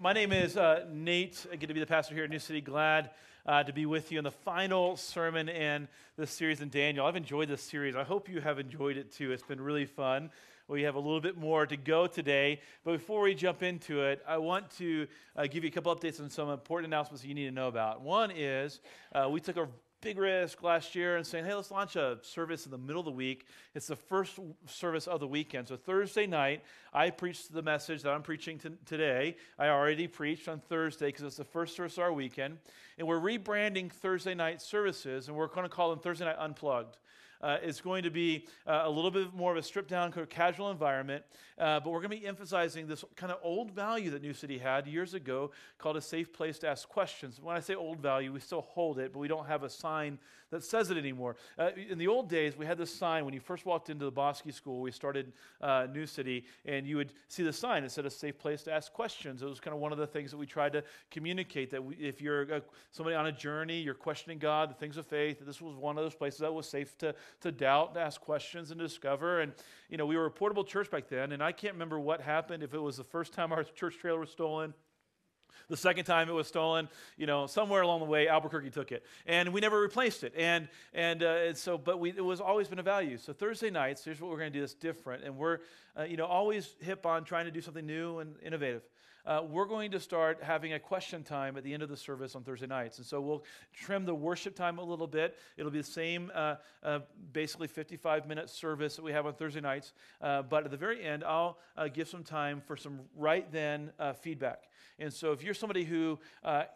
My name is uh, Nate. I get to be the pastor here at New City. Glad uh, to be with you in the final sermon in this series in Daniel. I've enjoyed this series. I hope you have enjoyed it too. It's been really fun. We have a little bit more to go today. But before we jump into it, I want to uh, give you a couple updates on some important announcements you need to know about. One is uh, we took a big risk last year and saying, hey, let's launch a service in the middle of the week. It's the first service of the weekend. So Thursday night, I preached the message that I'm preaching t- today. I already preached on Thursday because it's the first service of our weekend. And we're rebranding Thursday night services, and we're going to call them Thursday Night Unplugged. Uh, it's going to be uh, a little bit more of a stripped down, casual environment, uh, but we're going to be emphasizing this kind of old value that New City had years ago called a safe place to ask questions. When I say old value, we still hold it, but we don't have a sign that says it anymore. Uh, in the old days, we had this sign when you first walked into the Bosky School. We started uh, New City, and you would see the sign that said a safe place to ask questions. It was kind of one of the things that we tried to communicate that we, if you're a, somebody on a journey, you're questioning God, the things of faith, that this was one of those places that was safe to, to doubt, to ask questions, and discover. And, you know, we were a portable church back then, and I can't remember what happened, if it was the first time our church trailer was stolen the second time it was stolen, you know, somewhere along the way, Albuquerque took it, and we never replaced it. And and, uh, and so, but we, it was always been a value. So Thursday nights, here's what we're going to do that's different, and we're, uh, you know, always hip on trying to do something new and innovative uh, we're going to start having a question time at the end of the service on Thursday nights. And so we'll trim the worship time a little bit. It'll be the same, uh, uh, basically 55 minute service that we have on Thursday nights. Uh, but at the very end, I'll uh, give some time for some right then uh, feedback. And so if you're somebody who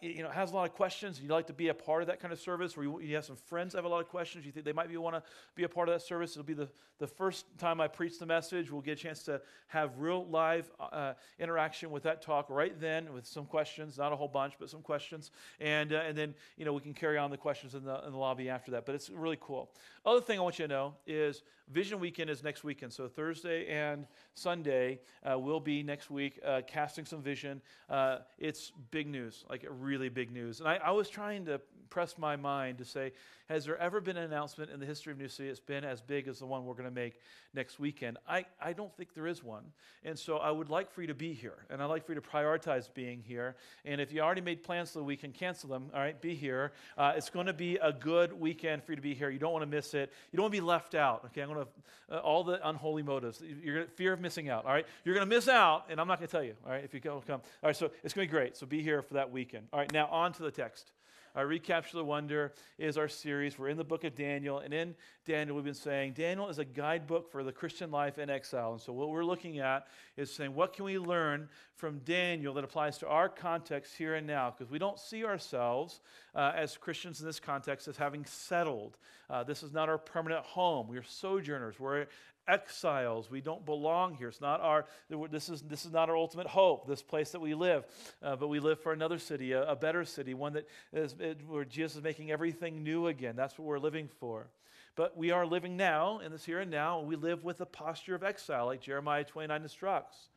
you know, has a lot of questions, and you'd like to be a part of that kind of service, or you, you have some friends that have a lot of questions, you think they might be, want to be a part of that service, it'll be the, the first time I preach the message. We'll get a chance to have real live interaction with that talk talk right then with some questions, not a whole bunch, but some questions. And, uh, and then, you know, we can carry on the questions in the, in the lobby after that. But it's really cool. Other thing I want you to know is Vision Weekend is next weekend. So Thursday and Sunday uh, will be next week uh, casting some vision. Uh, it's big news, like really big news. And I, I was trying to press my mind to say, has there ever been an announcement in the history of New City that's been as big as the one we're going to make next weekend? I, I don't think there is one. And so I would like for you to be here, and I'd like for you to prioritize being here. And if you already made plans for the weekend, cancel them. All right, be here. Uh, it's going to be a good weekend for you to be here. You don't want to miss it. You don't want to be left out. Okay, I'm going to, uh, all the unholy motives. You're gonna, fear of missing out. All right, you're going to miss out, and I'm not going to tell you. All right, if you don't come. All right, so it's going to be great. So be here for that weekend. All right, now on to the text. Our Recapture the Wonder is our series. We're in the book of Daniel, and in Daniel, we've been saying Daniel is a guidebook for the Christian life in exile. And so, what we're looking at is saying, what can we learn from Daniel that applies to our context here and now? Because we don't see ourselves uh, as Christians in this context as having settled. Uh, this is not our permanent home. We are sojourners. We're exiles. We don't belong here. It's not our, this is, this is not our ultimate hope, this place that we live. Uh, but we live for another city, a, a better city, one that is, it, where Jesus is making everything new again. That's what we're living for. But we are living now, in this here and now, we live with a posture of exile, like Jeremiah 29 instructs.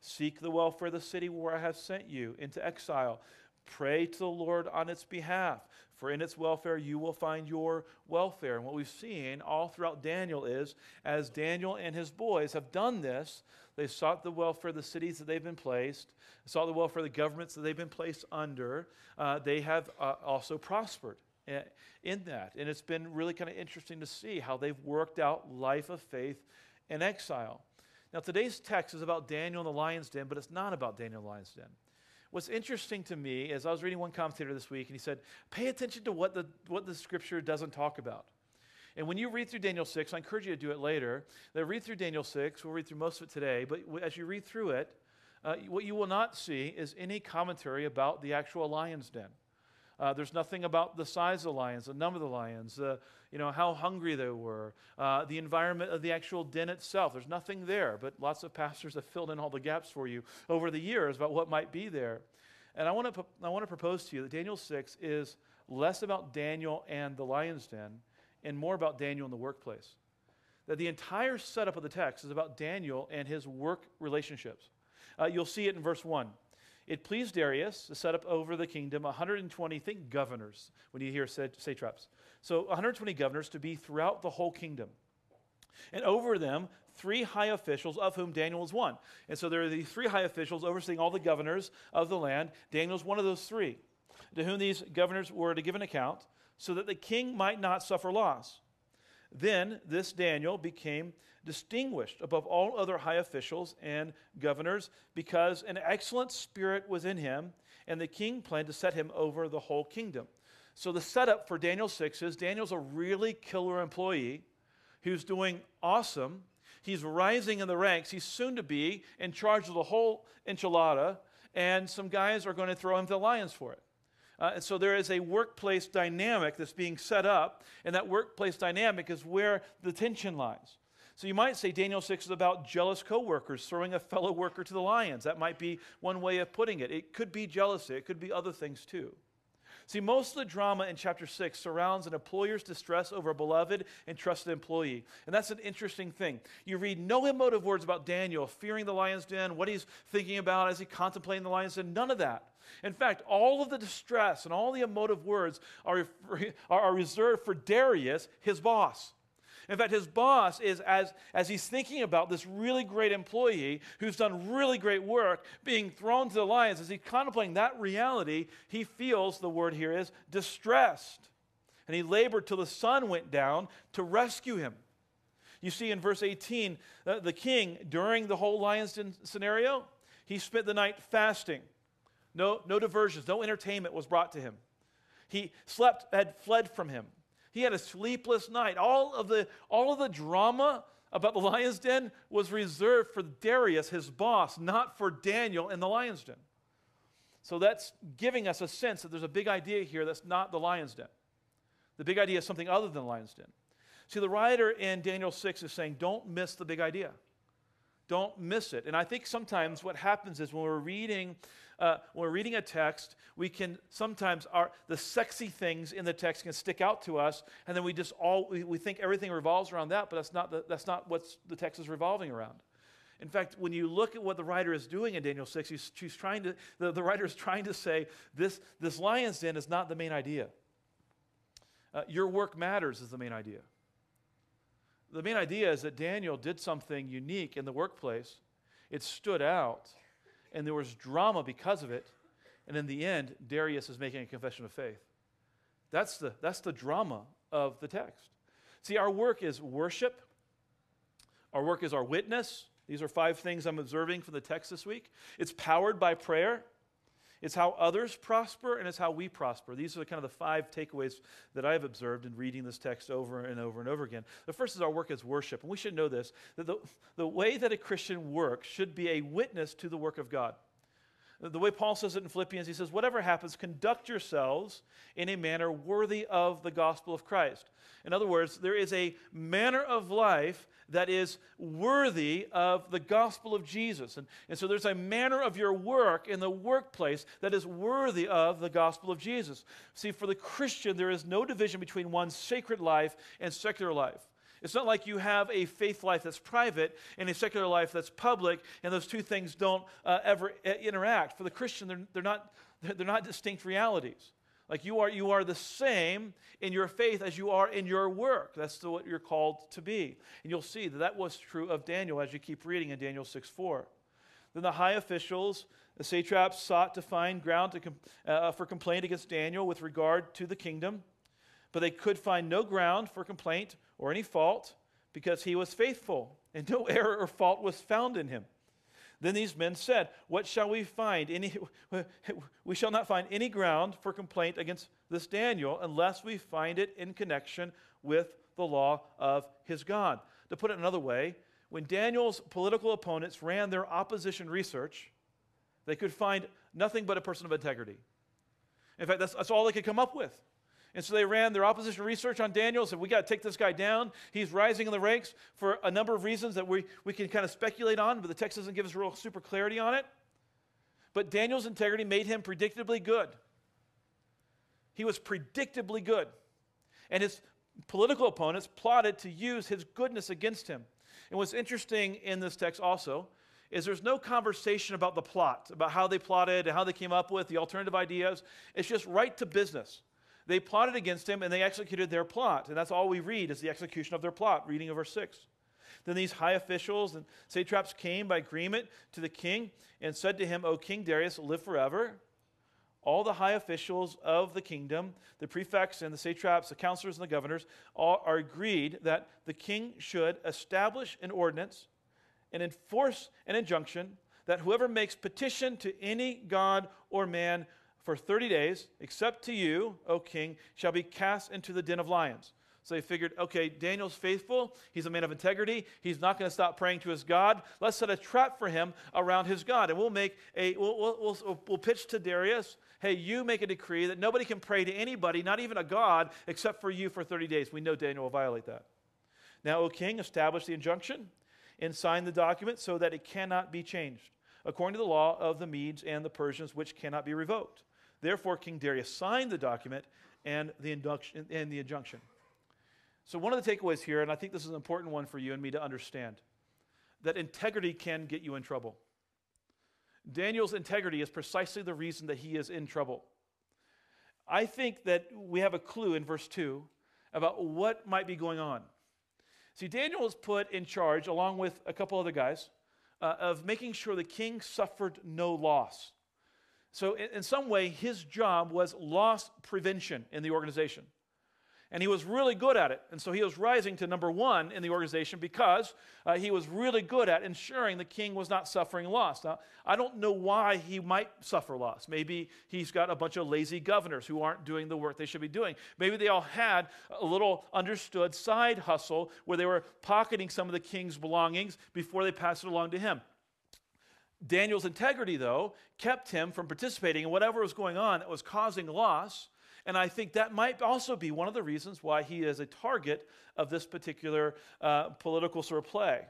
Seek the welfare of the city where I have sent you into exile. Pray to the Lord on its behalf, for in its welfare you will find your welfare. And what we've seen all throughout Daniel is as Daniel and his boys have done this, they sought the welfare of the cities that they've been placed, sought the welfare of the governments that they've been placed under. Uh, they have uh, also prospered in that. And it's been really kind of interesting to see how they've worked out life of faith in exile. Now, today's text is about Daniel in the lion's den, but it's not about Daniel in the lion's den. What's interesting to me is I was reading one commentator this week, and he said, pay attention to what the, what the scripture doesn't talk about. And when you read through Daniel 6, I encourage you to do it later. Then read through Daniel 6. We'll read through most of it today. But as you read through it, uh, what you will not see is any commentary about the actual lion's den. Uh, there's nothing about the size of the lions, the number of the lions, uh, you know, how hungry they were, uh, the environment of the actual den itself. There's nothing there, but lots of pastors have filled in all the gaps for you over the years about what might be there. And I want to I want to propose to you that Daniel 6 is less about Daniel and the lion's den and more about Daniel in the workplace. That the entire setup of the text is about Daniel and his work relationships. Uh, you'll see it in verse 1. It pleased Darius to set up over the kingdom 120, think governors when you hear satraps. So 120 governors to be throughout the whole kingdom. And over them three high officials, of whom Daniel was one. And so there are these three high officials overseeing all the governors of the land. Daniel Daniel's one of those three, to whom these governors were to give an account, so that the king might not suffer loss. Then this Daniel became distinguished above all other high officials and governors because an excellent spirit was in him, and the king planned to set him over the whole kingdom. So the setup for Daniel 6 is Daniel's a really killer employee who's doing awesome. He's rising in the ranks. He's soon to be in charge of the whole enchilada, and some guys are going to throw him to the lions for it. Uh, and so there is a workplace dynamic that's being set up, and that workplace dynamic is where the tension lies. So you might say Daniel 6 is about jealous coworkers throwing a fellow worker to the lions. That might be one way of putting it. It could be jealousy, it could be other things too. See, most of the drama in chapter 6 surrounds an employer's distress over a beloved and trusted employee. And that's an interesting thing. You read no emotive words about Daniel fearing the lion's den, what he's thinking about as he contemplating the lion's den, none of that. In fact, all of the distress and all the emotive words are, are reserved for Darius, his boss. In fact, his boss is, as, as he's thinking about this really great employee who's done really great work being thrown to the lions, as he's contemplating that reality, he feels, the word here is, distressed. And he labored till the sun went down to rescue him. You see in verse 18, uh, the king, during the whole lion's den scenario, he spent the night fasting. No, no diversions, no entertainment was brought to him. He slept, had fled from him. He had a sleepless night. All of the, all of the drama about the lion's den was reserved for Darius, his boss, not for Daniel in the lion's den. So that's giving us a sense that there's a big idea here that's not the lion's den. The big idea is something other than the lion's den. See, the writer in Daniel 6 is saying, don't miss the big idea. Don't miss it. And I think sometimes what happens is when we're reading uh, when we're reading a text, we can sometimes, our, the sexy things in the text can stick out to us, and then we just all, we, we think everything revolves around that, but that's not, the, that's not what the text is revolving around. In fact, when you look at what the writer is doing in Daniel 6, he's, he's trying to, the, the writer is trying to say this, this lion's den is not the main idea. Uh, your work matters is the main idea. The main idea is that Daniel did something unique in the workplace. It stood out and there was drama because of it. And in the end, Darius is making a confession of faith. That's the, that's the drama of the text. See, our work is worship, our work is our witness. These are five things I'm observing from the text this week. It's powered by prayer. It's how others prosper and it's how we prosper. These are kind of the five takeaways that I've observed in reading this text over and over and over again. The first is our work as worship. And we should know this that the, the way that a Christian works should be a witness to the work of God. The way Paul says it in Philippians, he says, Whatever happens, conduct yourselves in a manner worthy of the gospel of Christ. In other words, there is a manner of life that is worthy of the gospel of Jesus. And, and so there's a manner of your work in the workplace that is worthy of the gospel of Jesus. See, for the Christian, there is no division between one's sacred life and secular life. It's not like you have a faith life that's private and a secular life that's public, and those two things don't uh, ever uh, interact. For the Christian, they're, they're, not, they're not distinct realities. Like you are, you are the same in your faith as you are in your work. That's the, what you're called to be. And you'll see that that was true of Daniel as you keep reading in Daniel 6 4. Then the high officials, the satraps, sought to find ground to uh, for complaint against Daniel with regard to the kingdom, but they could find no ground for complaint or any fault because he was faithful, and no error or fault was found in him. Then these men said, What shall we find? Any, we shall not find any ground for complaint against this Daniel unless we find it in connection with the law of his God. To put it another way, when Daniel's political opponents ran their opposition research, they could find nothing but a person of integrity. In fact, that's, that's all they could come up with. And so they ran their opposition research on Daniel, said, We got to take this guy down. He's rising in the ranks for a number of reasons that we, we can kind of speculate on, but the text doesn't give us real super clarity on it. But Daniel's integrity made him predictably good. He was predictably good. And his political opponents plotted to use his goodness against him. And what's interesting in this text also is there's no conversation about the plot, about how they plotted and how they came up with the alternative ideas. It's just right to business. They plotted against him and they executed their plot. And that's all we read is the execution of their plot, reading of verse 6. Then these high officials and satraps came by agreement to the king and said to him, O King Darius, live forever. All the high officials of the kingdom, the prefects and the satraps, the counselors and the governors, all are agreed that the king should establish an ordinance and enforce an injunction that whoever makes petition to any god or man for 30 days, except to you, O king, shall be cast into the den of lions. So they figured, okay, Daniel's faithful. He's a man of integrity. He's not going to stop praying to his God. Let's set a trap for him around his God. And we'll make a, we'll, we'll, we'll, we'll pitch to Darius, hey, you make a decree that nobody can pray to anybody, not even a God, except for you for 30 days. We know Daniel will violate that. Now, O king, establish the injunction and sign the document so that it cannot be changed, according to the law of the Medes and the Persians, which cannot be revoked. Therefore, King Darius signed the document and the, induction, and the injunction. So, one of the takeaways here, and I think this is an important one for you and me to understand, that integrity can get you in trouble. Daniel's integrity is precisely the reason that he is in trouble. I think that we have a clue in verse 2 about what might be going on. See, Daniel was put in charge, along with a couple other guys, uh, of making sure the king suffered no loss. So, in, in some way, his job was loss prevention in the organization. And he was really good at it. And so he was rising to number one in the organization because uh, he was really good at ensuring the king was not suffering loss. Now, I don't know why he might suffer loss. Maybe he's got a bunch of lazy governors who aren't doing the work they should be doing. Maybe they all had a little understood side hustle where they were pocketing some of the king's belongings before they passed it along to him. Daniel's integrity, though, kept him from participating in whatever was going on that was causing loss and I think that might also be one of the reasons why he is a target of this particular uh, political sort of play.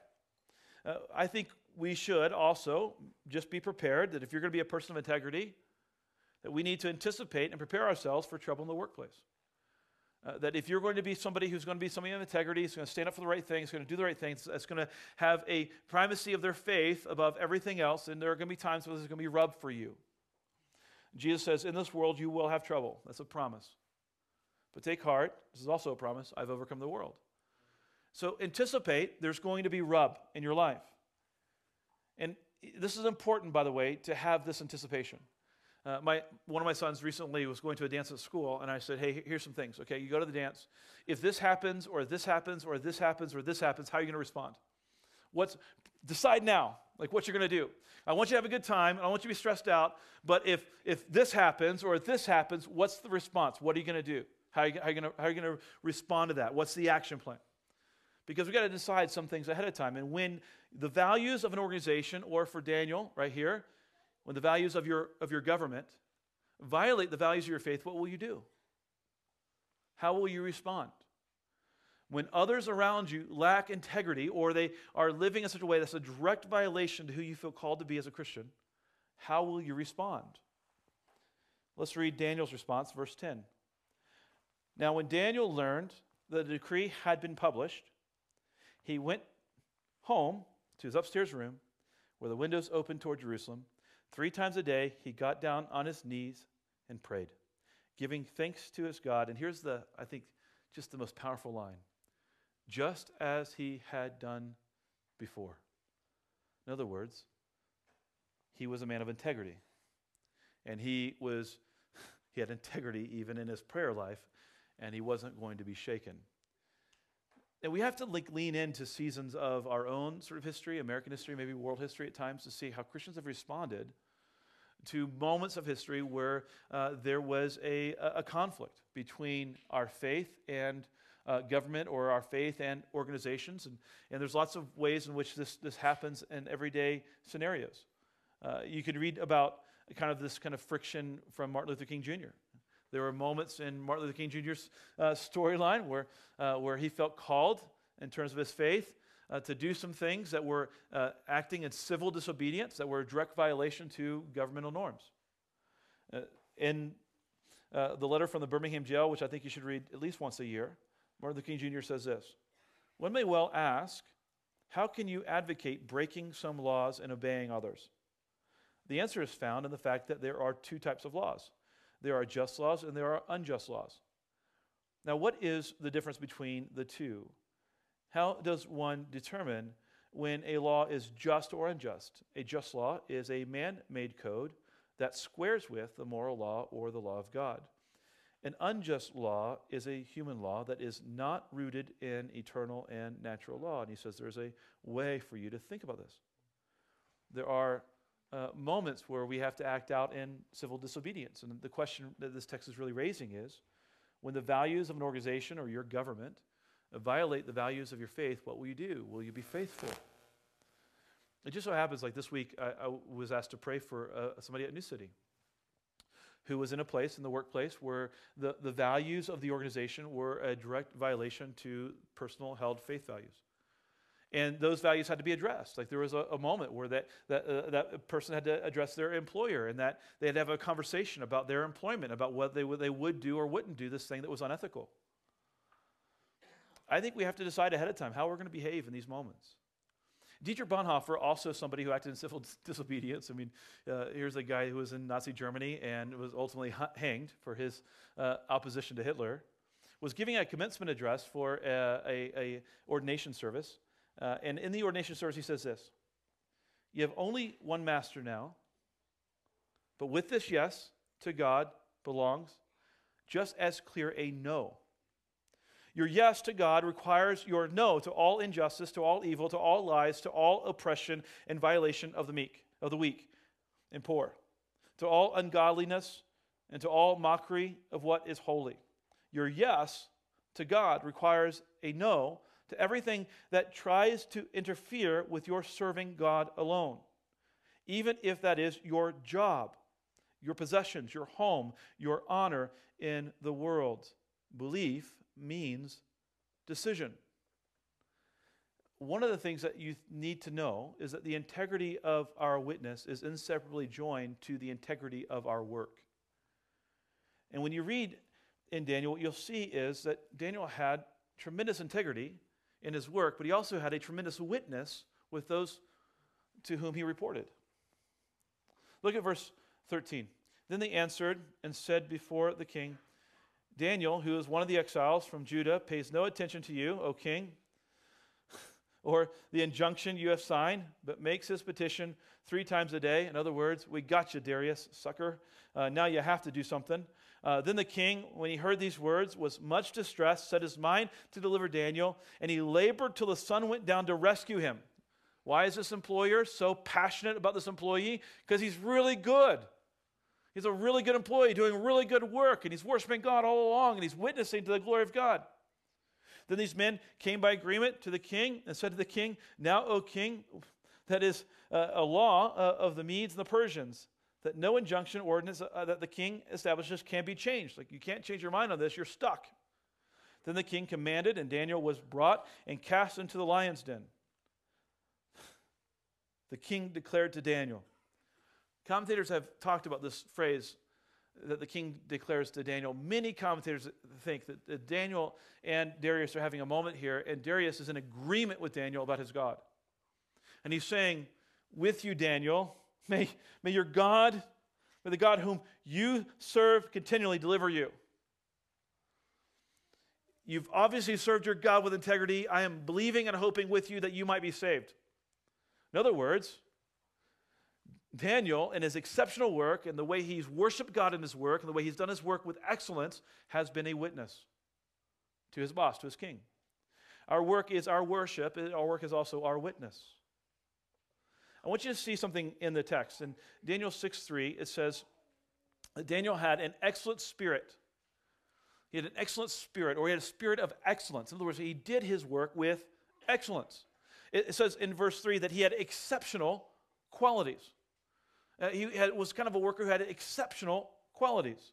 Uh, I think we should also just be prepared that if you're going to be a person of integrity, that we need to anticipate and prepare ourselves for trouble in the workplace. Uh, that if you're going to be somebody who's going to be somebody of integrity, who's going to stand up for the right things, going to do the right things, that's going to have a primacy of their faith above everything else, and there are going to be times when there's going to be rub for you. Jesus says, In this world you will have trouble. That's a promise. But take heart. This is also a promise. I've overcome the world. So anticipate there's going to be rub in your life. And this is important, by the way, to have this anticipation. Uh, my, one of my sons recently was going to a dance at school, and I said, Hey, here's some things. Okay, you go to the dance. If this happens, or this happens, or this happens, or this happens, how are you going to respond? What's, decide now like what you're going to do. I want you to have a good time. I want you to be stressed out. But if, if this happens or if this happens, what's the response? What are you going to do? How are you, you going to respond to that? What's the action plan? Because we've got to decide some things ahead of time. And when the values of an organization, or for Daniel right here, when the values of your, of your government violate the values of your faith, what will you do? How will you respond? when others around you lack integrity or they are living in such a way that's a direct violation to who you feel called to be as a Christian, how will you respond? Let's read Daniel's response, verse 10. Now, when Daniel learned that the decree had been published, he went home to his upstairs room where the windows opened toward Jerusalem. Three times a day, he got down on his knees and prayed, giving thanks to his God. And here's the, I think, just the most powerful line just as he had done before. In other words, he was a man of integrity. And he was he had integrity even in his prayer life and he wasn't going to be shaken. And we have to like lean into seasons of our own sort of history, American history, maybe world history at times to see how Christians have responded to moments of history where uh, there was a, a conflict between our faith and uh, government or our faith and organizations. And, and there's lots of ways in which this, this happens in everyday scenarios. Uh, you can read about kind of this kind of friction from Martin Luther King Jr. There were moments in Martin Luther King Jr.'s uh, storyline where, uh, where he felt called in terms of his faith uh, to do some things that were uh, acting in civil disobedience, that were a direct violation to governmental norms. in the letter from the Birmingham jail, which I think you should read at least once a year, Martin Luther King Jr. says this One may well ask, how can you advocate breaking some laws and obeying others? The answer is found in the fact that there are two types of laws there are just laws and there are unjust laws. Now, what is the difference between the two? How does one determine when a law is just or unjust? A just law is a man made code that squares with the moral law or the law of God. An unjust law is a human law that is not rooted in eternal and natural law. And he says there's a way for you to think about this. There are uh, moments where we have to act out in civil disobedience. And the question that this text is really raising is when the values of an organization or your government violate the values of your faith, what will you do? Will you be faithful? It just so happens, like this week, I, I was asked to pray for uh, somebody at New City who was in a place in the workplace where the, the values of the organization were a direct violation to personal held faith values. And those values had to be addressed. Like there was a, a moment where that, that, uh, that person had to address their employer and that they had to have a conversation about their employment, about what they, what they would do or wouldn't do this thing that was unethical. I think we have to decide ahead of time how we're going to behave in these moments. Dietrich Bonhoeffer, also somebody who acted in civil disobedience. I mean, uh, here's a guy who was in Nazi Germany and was ultimately hanged for his uh, opposition to Hitler, was giving a commencement address for a, a, a ordination service. Uh, and in the ordination service, he says this You have only one master now, but with this yes to God belongs just as clear a no your yes to God requires your no to all injustice, to all evil, to all lies, to all oppression and violation of the meek, of the weak and poor, to all ungodliness and to all mockery of what is holy. Your yes to God requires a no to everything that tries to interfere with your serving God alone, even if that is your job, your possessions, your home, your honor in the world. Belief means decision. One of the things that you need to know is that the integrity of our witness is inseparably joined to the integrity of our work. And when you read in Daniel, what you'll see is that Daniel had tremendous integrity in his work, but he also had a tremendous witness with those to whom he reported. Look at verse 13. Then they answered and said before the king, Daniel, who is one of the exiles from Judah, pays no attention to you, O king, or the injunction you have signed, but makes his petition three times a day. In other words, we got you, Darius, sucker. Uh, now you have to do something. Uh, then the king, when he heard these words, was much distressed, set his mind to deliver Daniel, and he labored till the sun went down to rescue him. Why is this employer so passionate about this employee? Because he's really good. He's a really good employee doing really good work, and he's worshiping God all along, and he's witnessing to the glory of God. Then these men came by agreement to the king and said to the king, Now, O king, that is uh, a law uh, of the Medes and the Persians, that no injunction ordinance uh, that the king establishes can be changed. Like, you can't change your mind on this, you're stuck. Then the king commanded, and Daniel was brought and cast into the lion's den. The king declared to Daniel, Commentators have talked about this phrase that the king declares to Daniel. Many commentators think that Daniel and Darius are having a moment here, and Darius is in agreement with Daniel about his God. And he's saying, With you, Daniel, may, may your God, may the God whom you serve continually deliver you. You've obviously served your God with integrity. I am believing and hoping with you that you might be saved. In other words, Daniel, in his exceptional work and the way he's worshiped God in his work and the way he's done his work with excellence, has been a witness to his boss, to his king. Our work is our worship, our work is also our witness. I want you to see something in the text. In Daniel 6 3, it says that Daniel had an excellent spirit. He had an excellent spirit, or he had a spirit of excellence. In other words, he did his work with excellence. It says in verse 3 that he had exceptional qualities. Uh, he had, was kind of a worker who had exceptional qualities.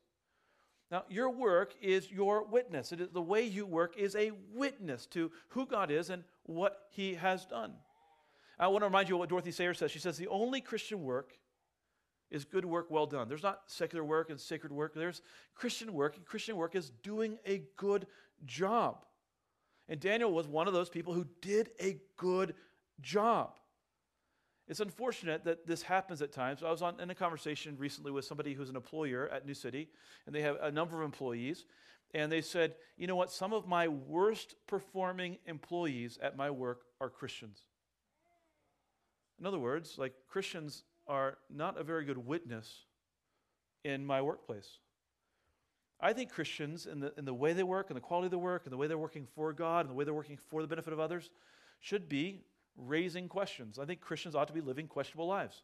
Now, your work is your witness. It is, the way you work is a witness to who God is and what He has done. I want to remind you of what Dorothy Sayers says. She says, The only Christian work is good work well done. There's not secular work and sacred work, there's Christian work, and Christian work is doing a good job. And Daniel was one of those people who did a good job. It's unfortunate that this happens at times. I was on, in a conversation recently with somebody who's an employer at New City, and they have a number of employees. And they said, you know what? Some of my worst performing employees at my work are Christians. In other words, like Christians are not a very good witness in my workplace. I think Christians, in the, in the way they work, and the quality of the work, and the way they're working for God, and the way they're working for the benefit of others, should be raising questions. I think Christians ought to be living questionable lives.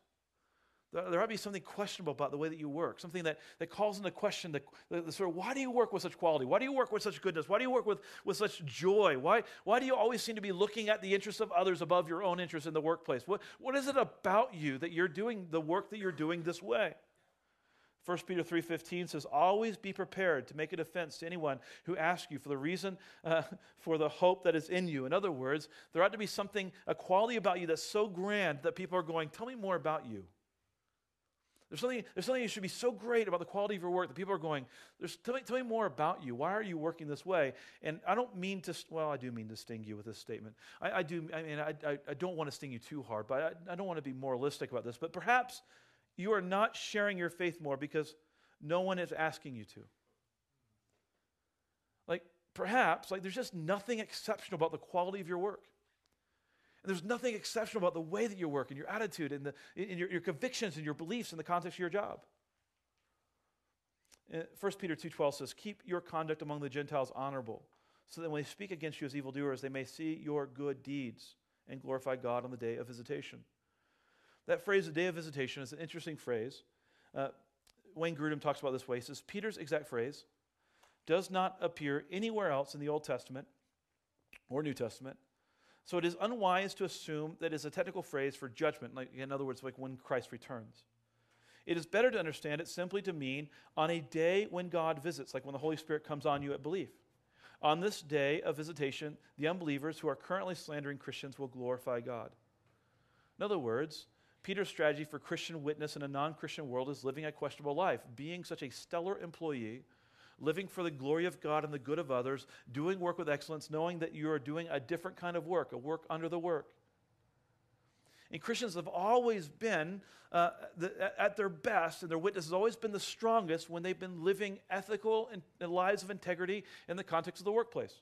There, ought to be something questionable about the way that you work, something that, that calls into question the, the, the, sort of why do you work with such quality? Why do you work with such goodness? Why do you work with, with such joy? Why, why do you always seem to be looking at the interests of others above your own interests in the workplace? What, what is it about you that you're doing the work that you're doing this way? 1 Peter 3:15 says, "Always be prepared to make a defense to anyone who asks you for the reason uh, for the hope that is in you." In other words, there ought to be something, a quality about you that's so grand that people are going, "Tell me more about you." There's something, there's something that should be so great about the quality of your work that people are going, there's, tell, me, tell me more about you. Why are you working this way? And I don't mean to, well, I do mean to sting you with this statement. I, I do, I mean, I, I, don't want to sting you too hard, but I, I don't want to be moralistic about this. But perhaps you are not sharing your faith more because no one is asking you to. Like, perhaps, like, there's just nothing exceptional about the quality of your work. And there's nothing exceptional about the way that you work and your attitude and, the, and your, your convictions and your beliefs in the context of your job. 1 uh, Peter 2.12 says, Keep your conduct among the Gentiles honorable, so that when they speak against you as evildoers, they may see your good deeds and glorify God on the day of visitation. That phrase, the day of visitation, is an interesting phrase. Uh, Wayne Grudem talks about this way. He says, Peter's exact phrase does not appear anywhere else in the Old Testament or New Testament. So it is unwise to assume that is a technical phrase for judgment, like in other words, like when Christ returns. It is better to understand it simply to mean on a day when God visits, like when the Holy Spirit comes on you at belief. On this day of visitation, the unbelievers who are currently slandering Christians will glorify God. In other words, Peter's strategy for Christian witness in a non Christian world is living a questionable life, being such a stellar employee, living for the glory of God and the good of others, doing work with excellence, knowing that you are doing a different kind of work, a work under the work. And Christians have always been uh, the, at their best, and their witness has always been the strongest when they've been living ethical and, and lives of integrity in the context of the workplace.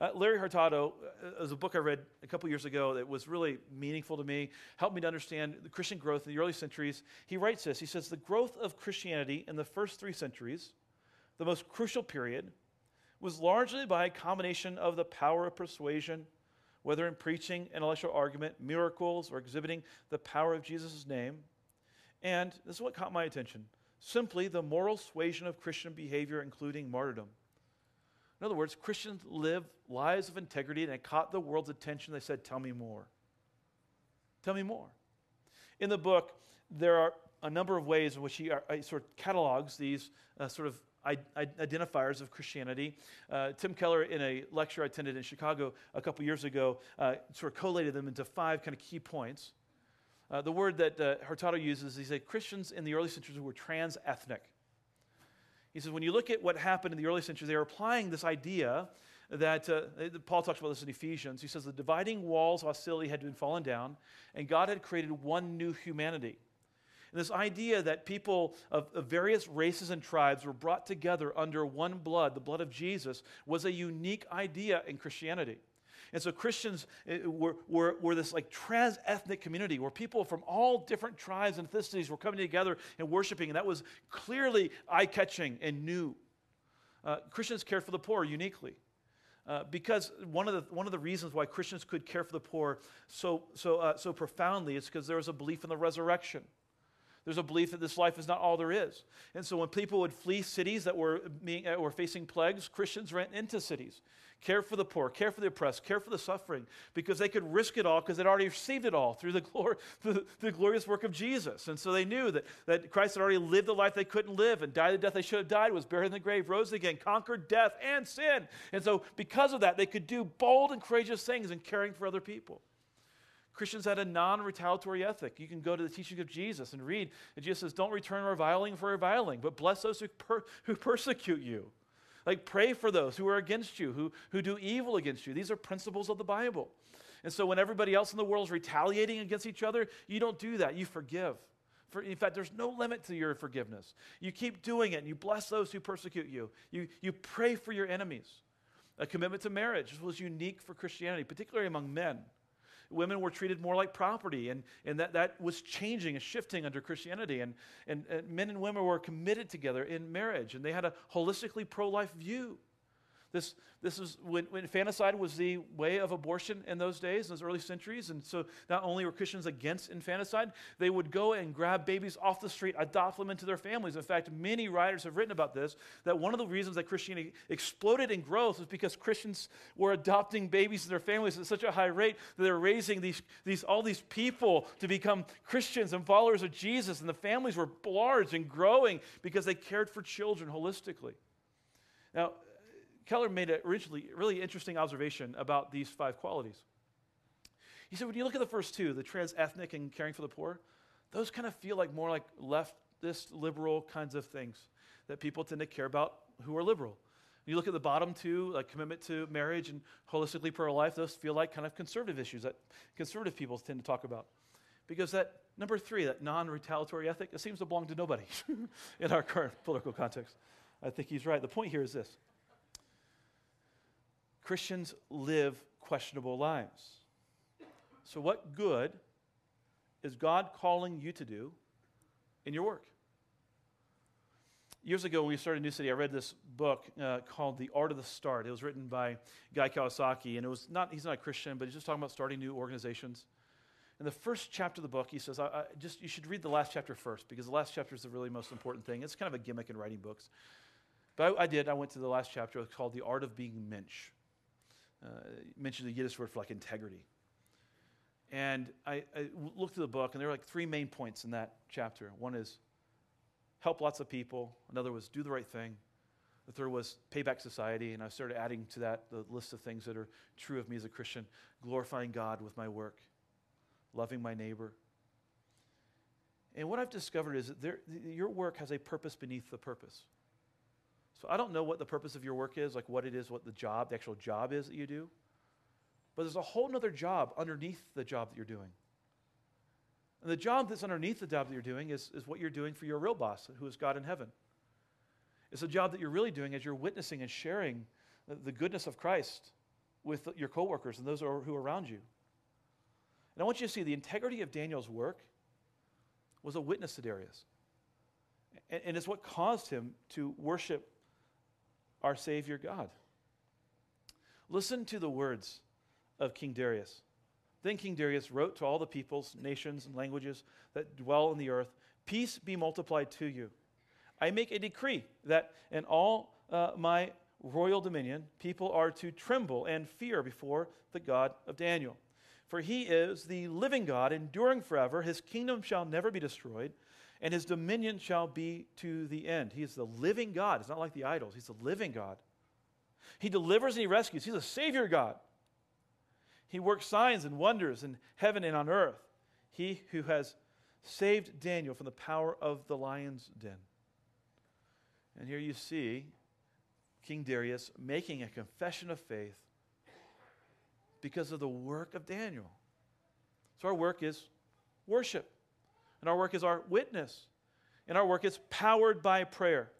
Uh, Larry Hurtado uh, is a book I read a couple years ago that was really meaningful to me, helped me to understand the Christian growth in the early centuries. He writes this He says, The growth of Christianity in the first three centuries, the most crucial period, was largely by a combination of the power of persuasion, whether in preaching, intellectual argument, miracles, or exhibiting the power of Jesus' name. And this is what caught my attention simply the moral suasion of Christian behavior, including martyrdom. In other words, Christians live lives of integrity and it caught the world's attention. They said, Tell me more. Tell me more. In the book, there are a number of ways in which he are, uh, sort of catalogs these uh, sort of identifiers of Christianity. Uh, Tim Keller, in a lecture I attended in Chicago a couple years ago, uh, sort of collated them into five kind of key points. Uh, the word that uh, Hurtado uses, he said Christians in the early centuries were trans ethnic. He says, when you look at what happened in the early centuries, they are applying this idea that uh, Paul talks about this in Ephesians. He says the dividing walls of hostility had been fallen down, and God had created one new humanity. And this idea that people of, of, various races and tribes were brought together under one blood, the blood of Jesus, was a unique idea in Christianity. And so Christians eh, were, were, were this like trans ethnic community where people from all different tribes and ethnicities were coming together and worshiping. And that was clearly eye catching and new. Uh, Christians cared for the poor uniquely. Uh, because one of, the, one of the reasons why Christians could care for the poor so, so, uh, so profoundly is because there was a belief in the resurrection. There's a belief that this life is not all there is. And so when people would flee cities that were, being, uh, were facing plagues, Christians went into cities. Care for the poor, care for the oppressed, care for the suffering, because they could risk it all because they'd already received it all through the, through the glorious work of Jesus. And so they knew that, that Christ had already lived the life they couldn't live and died the death they should have died, was buried in the grave, rose again, conquered death and sin. And so because of that, they could do bold and courageous things in caring for other people. Christians had a non retaliatory ethic. You can go to the teaching of Jesus and read that Jesus says, Don't return reviling for reviling, but bless those who, per- who persecute you. Like, pray for those who are against you, who, who do evil against you. These are principles of the Bible. And so when everybody else in the world is retaliating against each other, you don't do that. You forgive. For, in fact, there's no limit to your forgiveness. You keep doing it and you bless those who persecute you. You, you pray for your enemies. A commitment to marriage was unique for Christianity, particularly among men. Women were treated more like property, and, and that, that was changing and shifting under Christianity. And, and, and men and women were committed together in marriage, and they had a holistically pro life view. This, this is when, when infanticide was the way of abortion in those days, in those early centuries. And so not only were Christians against infanticide, they would go and grab babies off the street, adopt them into their families. In fact, many writers have written about this, that one of the reasons that Christianity exploded in growth was because Christians were adopting babies in their families at such a high rate that they were raising these, these, all these people to become Christians and followers of Jesus. And the families were large and growing because they cared for children holistically. Now, Keller made a originally really interesting observation about these five qualities. He said, when you look at the first two, the trans ethnic and caring for the poor, those kind of feel like more like leftist, liberal kinds of things that people tend to care about who are liberal. You look at the bottom two, like commitment to marriage and holistically pro life, those feel like kind of conservative issues that conservative people tend to talk about. Because that number three, that non retaliatory ethic, it seems to belong to nobody in our current political context. I think he's right. The point here is this Christians live questionable lives. So, what good is God calling you to do in your work? Years ago, when we started New City, I read this book uh, called The Art of the Start. It was written by Guy Kawasaki, and it was not, he's not a Christian, but he's just talking about starting new organizations. In the first chapter of the book, he says, I, I just, you should read the last chapter first, because the last chapter is the really most important thing. It's kind of a gimmick in writing books. But I, I did. I went to the last chapter. It's called The Art of Being Mensch uh, mentioned the Yiddish word for like integrity. And I, I looked through the book, and there are like three main points in that chapter. One is help lots of people. Another was do the right thing. The third was pay back society. And I started adding to that the list of things that are true of me as a Christian glorifying God with my work, loving my neighbor. And what I've discovered is that there, your work has a purpose beneath the purpose. So I don't know what the purpose of your work is, like what it is, what the job, the actual job is that you do. But there's a whole other job underneath the job that you're doing. And the job that's underneath the job that you're doing is, is what you're doing for your real boss, who is God in heaven. It's a job that you're really doing as you're witnessing and sharing the, goodness of Christ with your coworkers and those who are, who around you. And I want you to see the integrity of Daniel's work was a witness to Darius. And, and it's what caused him to worship our Savior God. Listen to the words of King Darius. Then King Darius wrote to all the peoples, nations, and languages that dwell on the earth Peace be multiplied to you. I make a decree that in all uh, my royal dominion, people are to tremble and fear before the God of Daniel. For he is the living God, enduring forever. His kingdom shall never be destroyed and his dominion shall be to the end. He is the living God. It's not like the idols, he's the living God. He delivers and he rescues. He's a Savior God. He works signs and wonders in heaven and on earth. He who has saved Daniel from the power of the lion's den. And here you see King Darius making a confession of faith because of the work of Daniel. So our work is worship and our work is our witness, and our work is powered by prayer.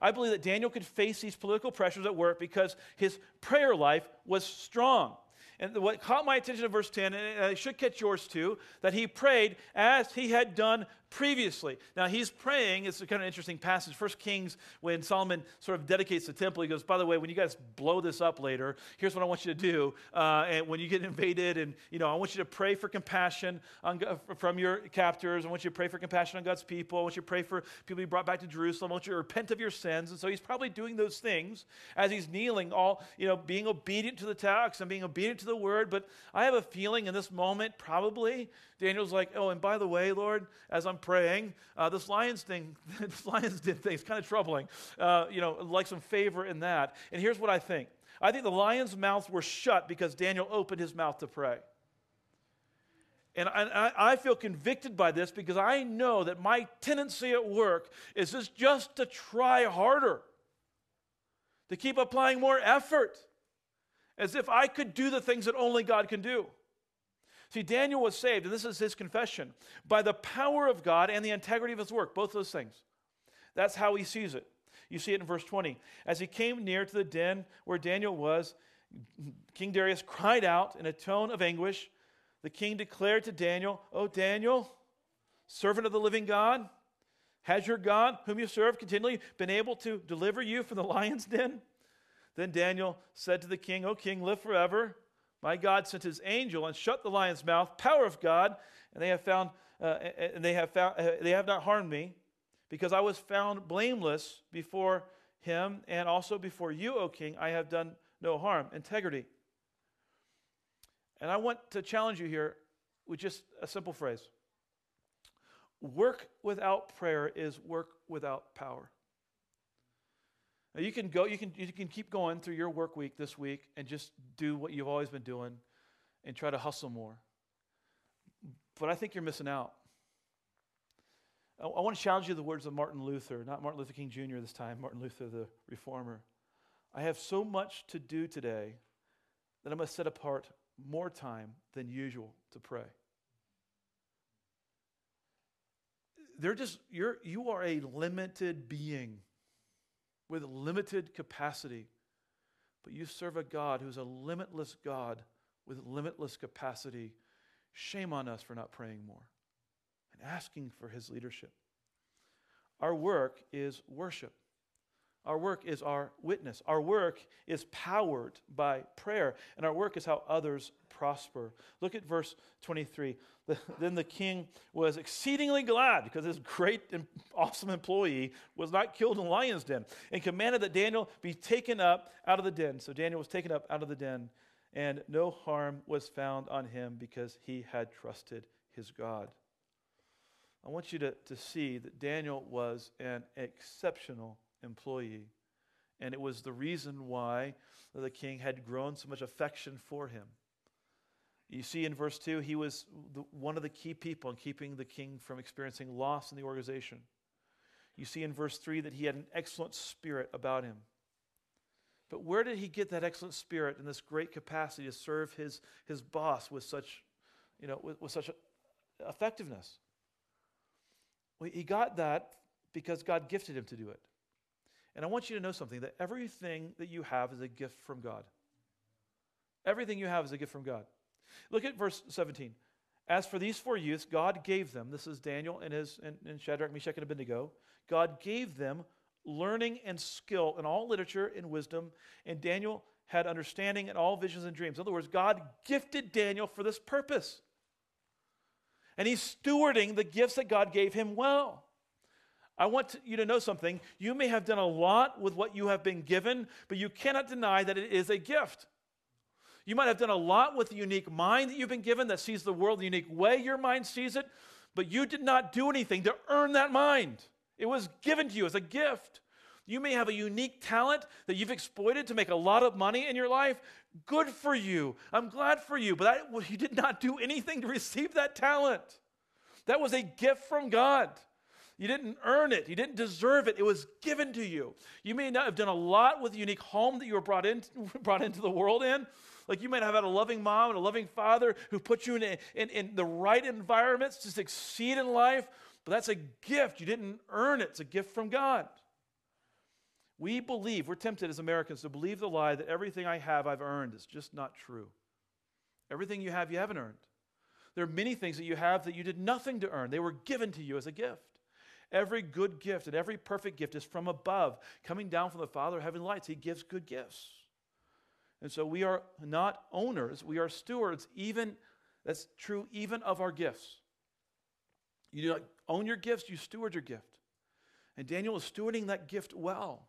I believe that Daniel could face these political pressures at work because his prayer life was strong. And what caught my attention in verse 10, and it should catch yours too, that he prayed as he had done previously. Now he's praying, it's a kind of interesting passage. First Kings, when Solomon sort of dedicates the temple, he goes, By the way, when you guys blow this up later, here's what I want you to do. Uh, and when you get invaded, and you know, I want you to pray for compassion on, from your captors. I want you to pray for compassion on God's people. I want you to pray for people to be brought back to Jerusalem. I want you to repent of your sins. And so he's probably doing those things as he's kneeling, all, you know, being obedient to the text and being obedient to the word. But I have a feeling in this moment, probably, Daniel's like, Oh, and by the way, Lord, as I'm praying. Uh, this lion's thing, this lion's den thing is kind of troubling. Uh, you know, like some favor in that. And here's what I think. I think the lion's mouths were shut because Daniel opened his mouth to pray. And I, I, feel convicted by this because I know that my tendency at work is just to try harder, to keep applying more effort, as if I could do the things that only God can do. See, Daniel was saved, and this is his confession, by the power of God and the integrity of his work, both those things. That's how he sees it. You see it in verse 20. As he came near to the den where Daniel was, King Darius cried out in a tone of anguish. The king declared to Daniel, O Daniel, servant of the living God, has your God, whom you serve continually, been able to deliver you from the lion's den? Then Daniel said to the king, O king, live forever. My God sent his angel and shut the lion's mouth, power of God, and they have found, uh, and they have found, uh, they have not harmed me, because I was found blameless before him and also before you, O king. I have done no harm. Integrity. And I want to challenge you here with just a simple phrase work without prayer is work without power. Now you can go, you can, you can keep going through your work week this week and just do what you've always been doing and try to hustle more. But I think you're missing out. I, I want to challenge you the words of Martin Luther, not Martin Luther King Jr. this time, Martin Luther, the reformer. I have so much to do today that I must set apart more time than usual to pray. They're just, you're, you are a limited being with limited capacity, but you serve a God who's a limitless God with limitless capacity. Shame on us for not praying more and asking for his leadership. Our work is worship. Our work is our witness. Our work is powered by prayer, and our work is how others prosper. Look at verse 23. Then the king was exceedingly glad because his great and awesome employee was not killed in lion's den and commanded that Daniel be taken up out of the den. So Daniel was taken up out of the den, and no harm was found on him because he had trusted his God. I want you to, to see that Daniel was an exceptional employee. And it was the reason why the king had grown so much affection for him. You see in verse 2, he was the, one of the key people in keeping the king from experiencing loss in the organization. You see in verse 3 that he had an excellent spirit about him. But where did he get that excellent spirit and this great capacity to serve his, his boss with such, you know, with, with such effectiveness? Well, he got that because God gifted him to do it. And I want you to know something that everything that you have is a gift from God. Everything you have is a gift from God. Look at verse 17. As for these four youths, God gave them, this is Daniel and, his, and, and Shadrach, Meshach, and Abednego, God gave them learning and skill in all literature and wisdom, and Daniel had understanding in all visions and dreams. In other words, God gifted Daniel for this purpose. And he's stewarding the gifts that God gave him well. I want you to know something. You may have done a lot with what you have been given, but you cannot deny that it is a gift. You might have done a lot with the unique mind that you've been given that sees the world the unique way your mind sees it, but you did not do anything to earn that mind. It was given to you as a gift. You may have a unique talent that you've exploited to make a lot of money in your life. Good for you. I'm glad for you, but that, well, you did not do anything to receive that talent. That was a gift from God. You didn't earn it. You didn't deserve it. It was given to you. You may not have done a lot with the unique home that you were brought, in, brought into the world in. Like you might have had a loving mom and a loving father who put you in, in, in the right environments to succeed in life. But that's a gift. You didn't earn it. It's a gift from God. We believe, we're tempted as Americans to believe the lie that everything I have I've earned. It's just not true. Everything you have, you haven't earned. There are many things that you have that you did nothing to earn, they were given to you as a gift. Every good gift and every perfect gift is from above, coming down from the Father of heaven lights. He gives good gifts. And so we are not owners, we are stewards, even, that's true even of our gifts. You do not own your gifts, you steward your gift. And Daniel is stewarding that gift well.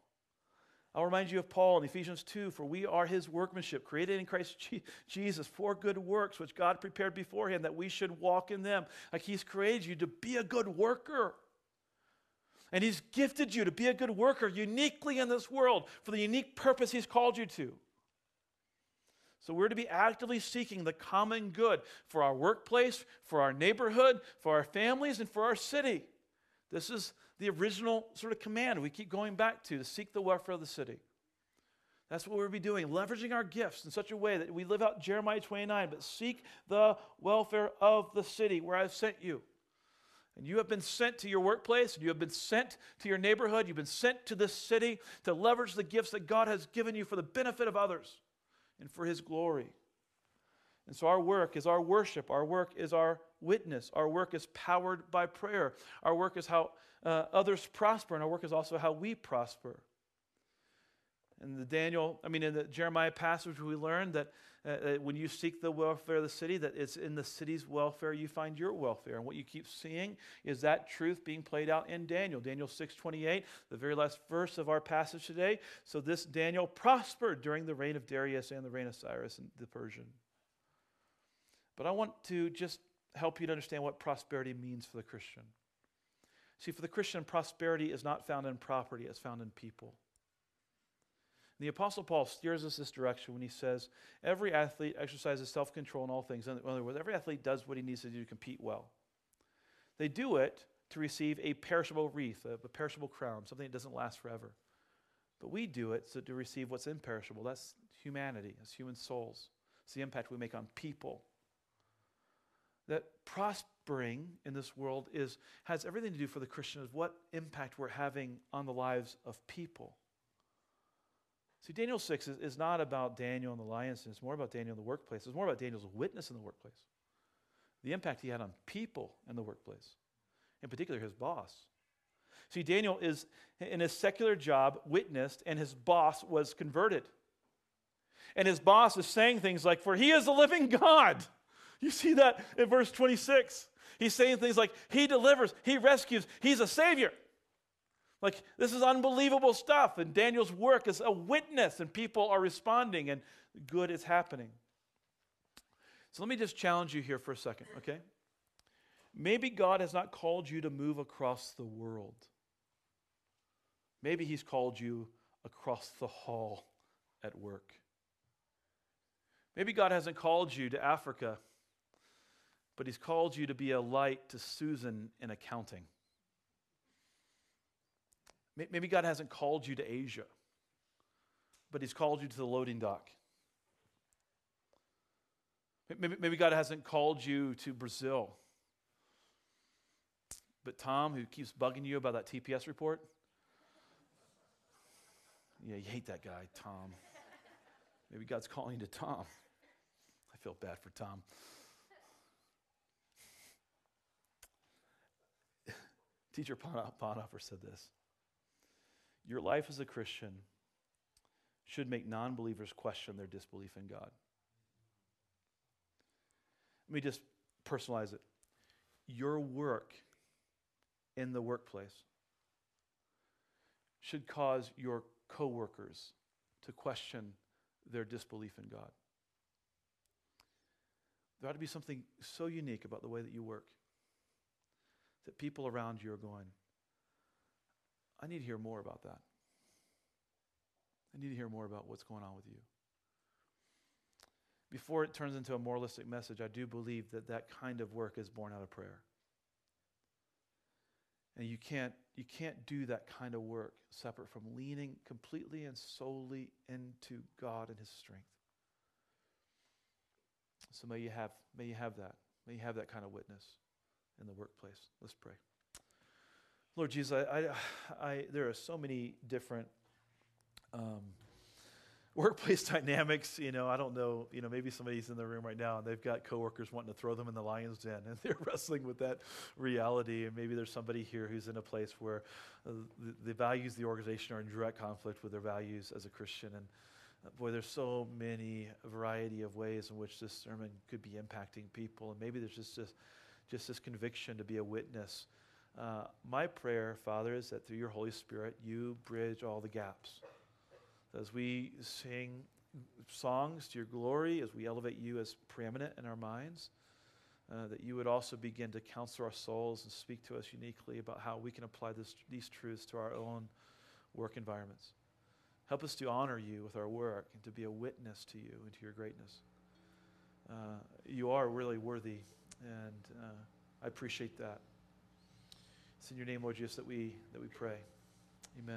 I'll remind you of Paul in Ephesians 2 For we are his workmanship, created in Christ Jesus for good works, which God prepared beforehand that we should walk in them. Like he's created you to be a good worker. And He's gifted you to be a good worker uniquely in this world for the unique purpose He's called you to. So we're to be actively seeking the common good for our workplace, for our neighborhood, for our families, and for our city. This is the original sort of command we keep going back to to seek the welfare of the city. That's what we'll be doing, leveraging our gifts in such a way that we live out Jeremiah 29, but seek the welfare of the city where I've sent you. And you have been sent to your workplace, and you have been sent to your neighborhood, you've been sent to this city to leverage the gifts that God has given you for the benefit of others and for His glory. And so, our work is our worship, our work is our witness, our work is powered by prayer, our work is how uh, others prosper, and our work is also how we prosper. In the Daniel, I mean, in the Jeremiah passage, we learned that uh, when you seek the welfare of the city, that it's in the city's welfare you find your welfare. And what you keep seeing is that truth being played out in Daniel. Daniel 6:28, the very last verse of our passage today. So this Daniel prospered during the reign of Darius and the reign of Cyrus and the Persian. But I want to just help you to understand what prosperity means for the Christian. See, for the Christian, prosperity is not found in property, it's found in people. The Apostle Paul steers us this direction when he says, Every athlete exercises self control in all things. In other words, every athlete does what he needs to do to compete well. They do it to receive a perishable wreath, a, perishable crown, something that doesn't last forever. But we do it so to receive what's imperishable. That's humanity, as human souls. It's the impact we make on people. That prospering in this world is, has everything to do for the Christian is what impact we're having on the lives of people. See, Daniel 6 is, is not about Daniel and the lions, den. it's more about Daniel in the workplace. It's more about Daniel's witness in the workplace, the impact he had on people in the workplace, in particular his boss. See, Daniel is in his secular job witnessed, and his boss was converted. And his boss is saying things like, For he is the living God. You see that in verse 26. He's saying things like, He delivers, He rescues, He's a Savior. Like, this is unbelievable stuff. And Daniel's work is a witness, and people are responding, and good is happening. So let me just challenge you here for a second, okay? Maybe God has not called you to move across the world. Maybe He's called you across the hall at work. Maybe God hasn't called you to Africa, but He's called you to be a light to Susan in accounting. Maybe God hasn't called you to Asia, but He's called you to the loading dock. Maybe, maybe God hasn't called you to Brazil, but Tom, who keeps bugging you about that TPS report, yeah, you hate that guy, Tom. Maybe God's calling you to Tom. I feel bad for Tom. Dietrich Bonhoeffer said this your life as a Christian should make non believers question their disbelief in God. Let me just personalize it. Your work in the workplace should cause your coworkers to question their disbelief in God. There ought to be something so unique about the way that you work that people around you are going, I need to hear more about that. I need to hear more about what's going on with you. Before it turns into a moralistic message, I do believe that that kind of work is born out of prayer. And you can't, you can't do that kind of work separate from leaning completely and solely into God and His strength. So may you have, may you have that. May you have that kind of witness in the workplace. Let's pray. Lord Jesus, I, I, I, there are so many different um, workplace dynamics. You know, I don't know. You know, maybe somebody's in the room right now and they've got coworkers wanting to throw them in the lion's den, and they're wrestling with that reality. And maybe there's somebody here who's in a place where uh, the, the, values of the organization are in direct conflict with their values as a Christian. And uh, boy, there's so many variety of ways in which this sermon could be impacting people. And maybe there's just this, just this conviction to be a witness uh, my prayer, Father, is that through your Holy Spirit, you bridge all the gaps. As we sing songs to your glory, as we elevate you as preeminent in our minds, uh, that you would also begin to counsel our souls and speak to us uniquely about how we can apply this, these truths to our own work environments. Help us to honor you with our work and to be a witness to you and to your greatness. Uh, you are really worthy, and uh, I appreciate that. It's in your name, Lord Jesus, that we, that we pray.